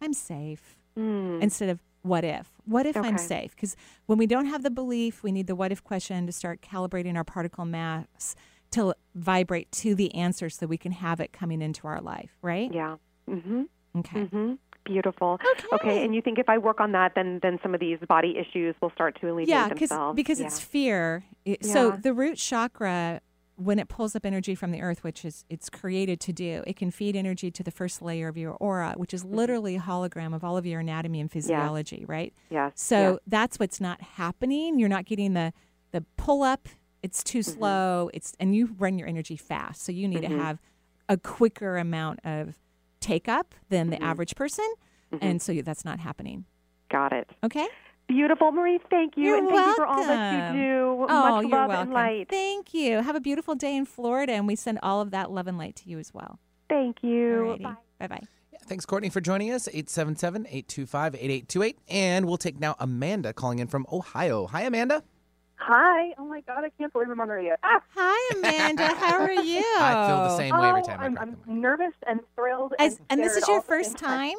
I'm safe, instead of what if. What if I'm Hmm. Safe? Because when we don't have the belief, we need the what if question to start calibrating our particle mass to vibrate to the answer, so we can have it coming into our life, right? Yeah. Mm-hmm. Okay. Mm-hmm. Beautiful. Okay. okay. And you think if I work on that, then then some of these body issues will start to alleviate yeah, themselves? Yeah, because yeah. it's fear. It- So the root chakra, when it pulls up energy from the earth, which is it's created to do, it can feed energy to the first layer of your aura, which is literally a hologram of all of your anatomy and physiology, right? Yes. So yes. that's what's not happening. You're not getting the the pull up. It's too Mm-hmm. slow. It's and you run your energy fast, so you need Mhm. to have a quicker amount of take up than the Mhm. average person, Mhm. and so that's not happening. Got it. Okay. Beautiful, Marie. Thank you, You're and thank you for all that you do. Oh, Much you're love welcome. and light. Thank you. Have a beautiful day in Florida, and we send all of that love and light to you as well. Thank you. Bye bye. Thanks, Courtney, for joining us. 877 825 8828. And we'll take now Amanda calling in from Ohio. Hi, Amanda. Hi. Oh my God, I can't believe I'm on the radio. Ah. Hi, Amanda. How are you? I feel the same way every Oh, time I I'm, crack I'm nervous and thrilled. As- and, and this is your all at the first time. time?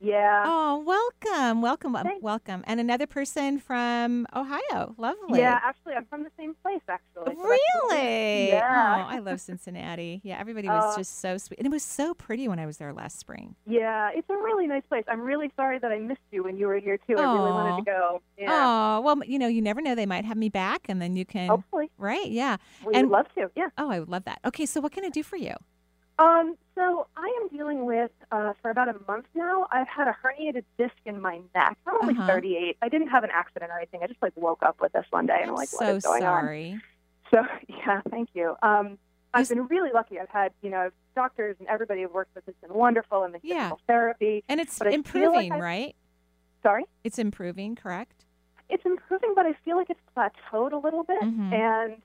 Yeah. Oh, welcome, welcome, wel- welcome, and another person from Ohio. Lovely. Yeah, actually, I'm from the same place, actually. so Really? Yeah. Oh, I love Cincinnati. Yeah, everybody was Uh, just so sweet, and it was so pretty when I was there last spring. Yeah, it's a really nice place. I'm really sorry that I missed you when you were here too. I really wanted to go. Yeah. Oh, well, you know, you never know. They might have me back, and then you can. Hopefully. Right? Yeah. We and love to. Yeah. Oh, I would love that. Okay, so what can I do for you? Um, so I am dealing with uh, for about a month now. I've had a herniated disc in my neck. I'm only Uh-huh. 38. I didn't have an accident or anything. I just like woke up with this one day and I'm like, what so is going sorry. on? So yeah, thank you. Um, I've been really lucky. I've had you know doctors and everybody I've worked with has been wonderful and the Yeah. physical therapy. And it's but improving, like right? Sorry. It's improving, correct? It's improving, but I feel like it's plateaued a little bit. Mhm. And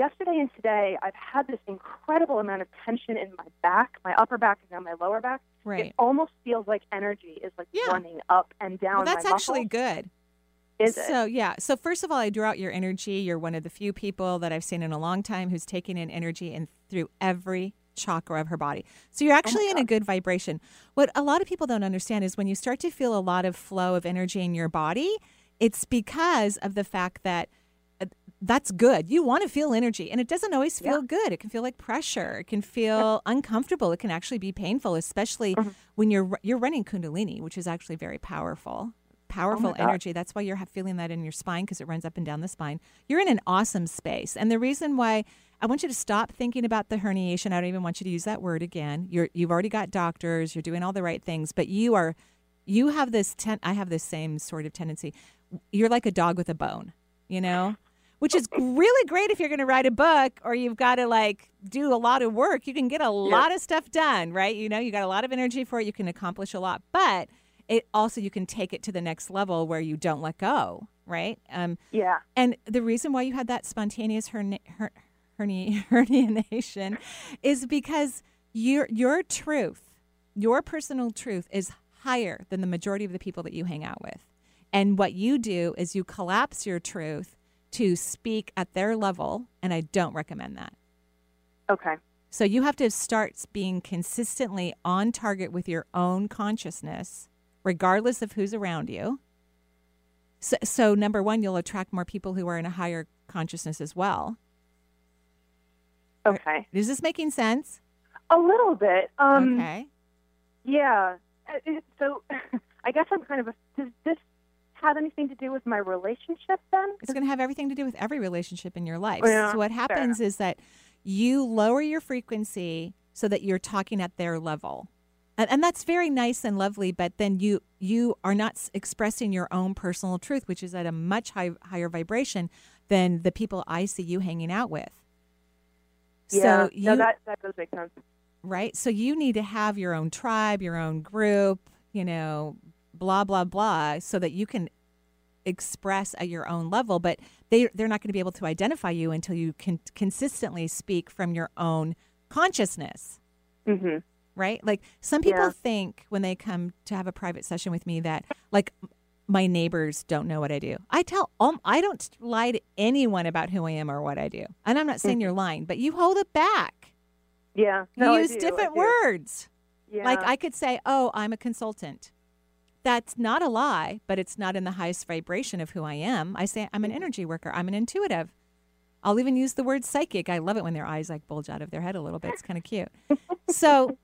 yesterday and today, I've had this incredible amount of tension in my back, my upper back, and now my lower back. Right. It almost feels like energy is like running up and down. Well, that's actually good. Is it? so yeah. So first of all, I drew out your energy. You're one of the few people that I've seen in a long time who's taking in energy and through every chakra of her body. So Oh you're actually in a good vibration. What a lot of people don't understand is when you start to feel a lot of flow of energy in your body, it's because of the fact that that's good. You want to feel energy, and it doesn't always feel good. It can feel like pressure. It can feel uncomfortable. It can actually be painful, especially Mm-hmm. when you're you're running Kundalini, which is actually very powerful. Powerful Oh energy. That's why you're feeling that in your spine because it runs up and down the spine. You're in an awesome space, and the reason why I want you to stop thinking about the herniation. I don't even want you to use that word again. You're you've already got doctors. You're doing all the right things, but you are you have this ten- I have this same sort of tendency. You're like a dog with a bone, you know? Which is really great if you're going to write a book or you've got to like do a lot of work. You can get a lot of stuff done, right? You know, you got a lot of energy for it. You can accomplish a lot, but it also you can take it to the next level where you don't let go, right? Um, yeah. And the reason why you had that spontaneous hernia, her, hernia, herniation is because your your truth, your personal truth, is higher than the majority of the people that you hang out with. And what you do is you collapse your truth to speak at their level, and I don't recommend that. Okay. So you have to start being consistently on target with your own consciousness, regardless of who's around you. So, so number one, you'll attract more people who are in a higher consciousness as well. Okay. Is this making sense? A little bit. Um, okay. Yeah. Uh, So I guess I'm kind of a. This have anything to do with my relationship then? It's going to have everything to do with every relationship in your life. Yeah, so what happens is that you lower your frequency so that you're talking at their level. And, and that's very nice and lovely, but then you you are not expressing your own personal truth, which is at a much high, higher vibration than the people I see you hanging out with. Yeah. So you no, that that does make sense. right? So you need to have your own tribe, your own group, you know, blah blah blah, so that you can express at your own level. But they they're not going to be able to identify you until you can consistently speak from your own consciousness. Mm-hmm. Right? Like some people Yeah. think when they come to have a private session with me that like my neighbors don't know what I do. I tell um, I don't lie to anyone about who I am or what I do. And I'm not saying you're lying, but you hold it back. Yeah. You No, I use different words. Yeah. Like I could say, "Oh, I'm a consultant." That's not a lie, but it's not in the highest vibration of who I am. I say I'm an energy worker. I'm an intuitive. I'll even use the word psychic. I love it when their eyes like bulge out of their head a little bit. It's kind of cute. so,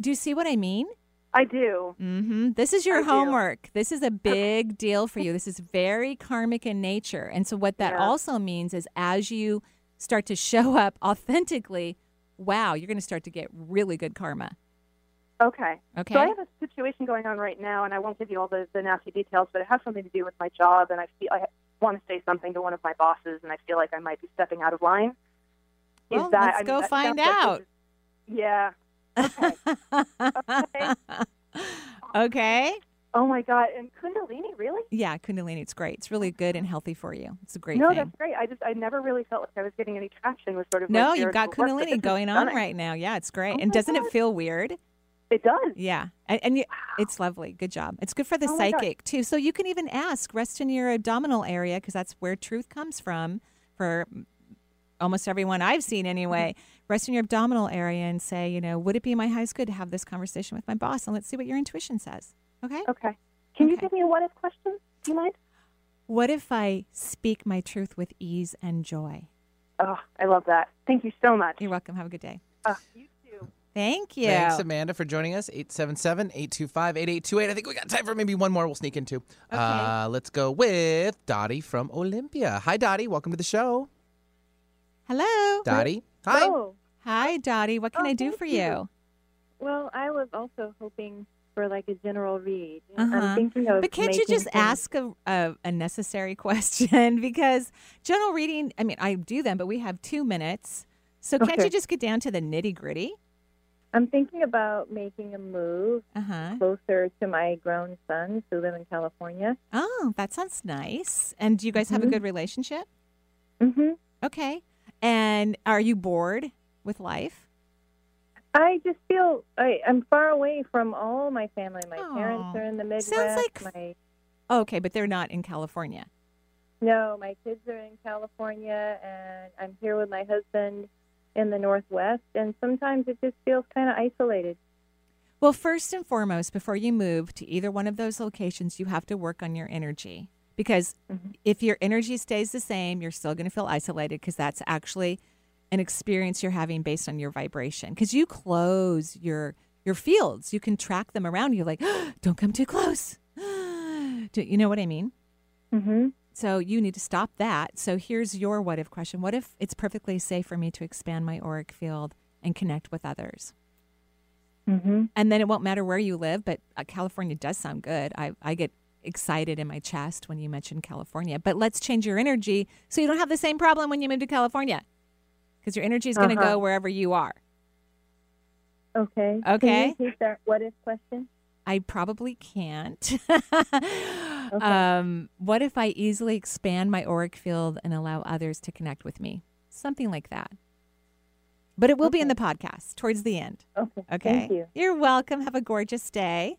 do you see what I mean? I do. Mm-hmm. This is your I do. homework. This is a big deal for you. This is very karmic in nature. And so, what that Yeah. also means is as you start to show up authentically, wow, you're going to start to get really good karma. Okay. Okay. So I have a situation going on right now, and I won't give you all the, the nasty details, but it has something to do with my job, and I feel I want to say something to one of my bosses, and I feel like I might be stepping out of line. Is Well, that, let's I mean, go that find sounds like out. this is- yeah. okay. Oh my God! And Kundalini, really? Yeah, Kundalini, it's great. It's really good and healthy for you. It's a great no, thing. that's great. I just I never really felt like I was getting any traction with sort of No, you've got Kundalini going on right now. Yeah, it's great. Oh and doesn't it feel weird? It does. Yeah. And, and you, it's lovely. Good job. It's good for the Oh psychic, too. So you can even ask, rest in your abdominal area, because that's where truth comes from for almost everyone I've seen anyway. Rest in your abdominal area and say, you know, would it be my highest good to have this conversation with my boss? And let's see what your intuition says. Okay? Okay. Can you give me a what if question? Do you mind? What if I speak my truth with ease and joy? Oh, I love that. Thank you so much. You're welcome. Have a good day. Uh, you. Thank you. Thanks, Amanda, for joining us. 877 825 8828. I think we got time for maybe one more we'll sneak into. Uh, let's go with Dottie from Olympia. Hi, Dottie. Welcome to the show. Hello. Dottie. Hi. Hello. Hi, Dottie. What can Oh, I do for you. you? Well, I was also hoping for like a general read. Uh-huh. I'm thinking of. But can't you just some- ask a, a, a necessary question? because general reading, I mean, I do them, but we have two minutes. So can't Okay. you just get down to the nitty gritty? I'm thinking about making a move Uh-huh. closer to my grown sons who live in California. Oh, that sounds nice. And do you guys have a Mhm. good relationship? Mm-hmm. Okay. And are you bored with life? I just feel I, I'm far away from all my family. My parents are in the Midwest. Sounds like- my Okay, but they're not in California. no, my kids are in California, and I'm here with my husband in the Northwest. And sometimes it just feels kind of isolated. Well, first and foremost, before you move to either one of those locations, you have to work on your energy. Because if your energy stays the same, you're still going to feel isolated because that's actually an experience you're having based on your vibration. Because you close your your fields, you can track them around you. Like, don't come too close. Do you know what I mean? Mm-hmm. So you need to stop that. So here's your what if question: What if it's perfectly safe for me to expand my auric field and connect with others? Mm-hmm. And then it won't matter where you live, but uh, California does sound good. I, I get excited in my chest when you mention California. But let's change your energy so you don't have the same problem when you move to California because your energy is going to Uh-huh. go wherever you are. Okay. Okay. Can you repeat that what if question? I probably can't. um, what if I easily expand my auric field and allow others to connect with me? Something like that. But it will be in the podcast towards the end. Okay. Okay. Thank you. You're welcome. Have a gorgeous day.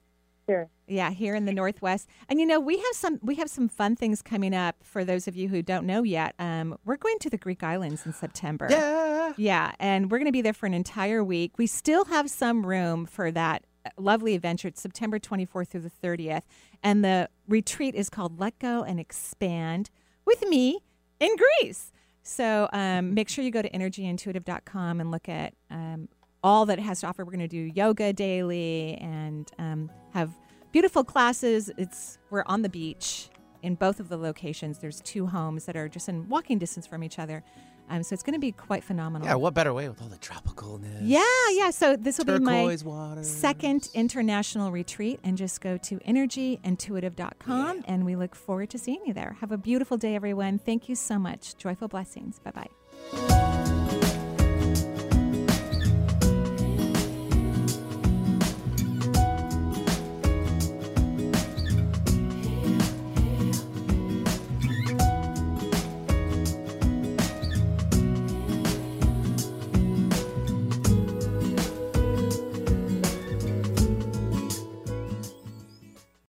Sure. Yeah, here in the Northwest. And you know, we have some we have some fun things coming up for those of you who don't know yet. Um, we're going to the Greek islands in September. Yeah. Yeah, and we're going to be there for an entire week. We still have some room for that lovely adventure. It's September 24th through the 30th, and the retreat is called Let Go and Expand with me in Greece. So um, make sure you go to energyintuitive.com and look at um, all that it has to offer. We're going to do yoga daily and um, have beautiful classes. It's we're on the beach in both of the locations. There's two homes that are just in walking distance from each other. Um, so it's going to be quite phenomenal. Yeah, what better way with all the tropicalness? Yeah, yeah. So this will be my waters. second international retreat, and just go to energyintuitive.com, and we look forward to seeing you there. Have a beautiful day, everyone. Thank you so much. Joyful blessings. Bye bye.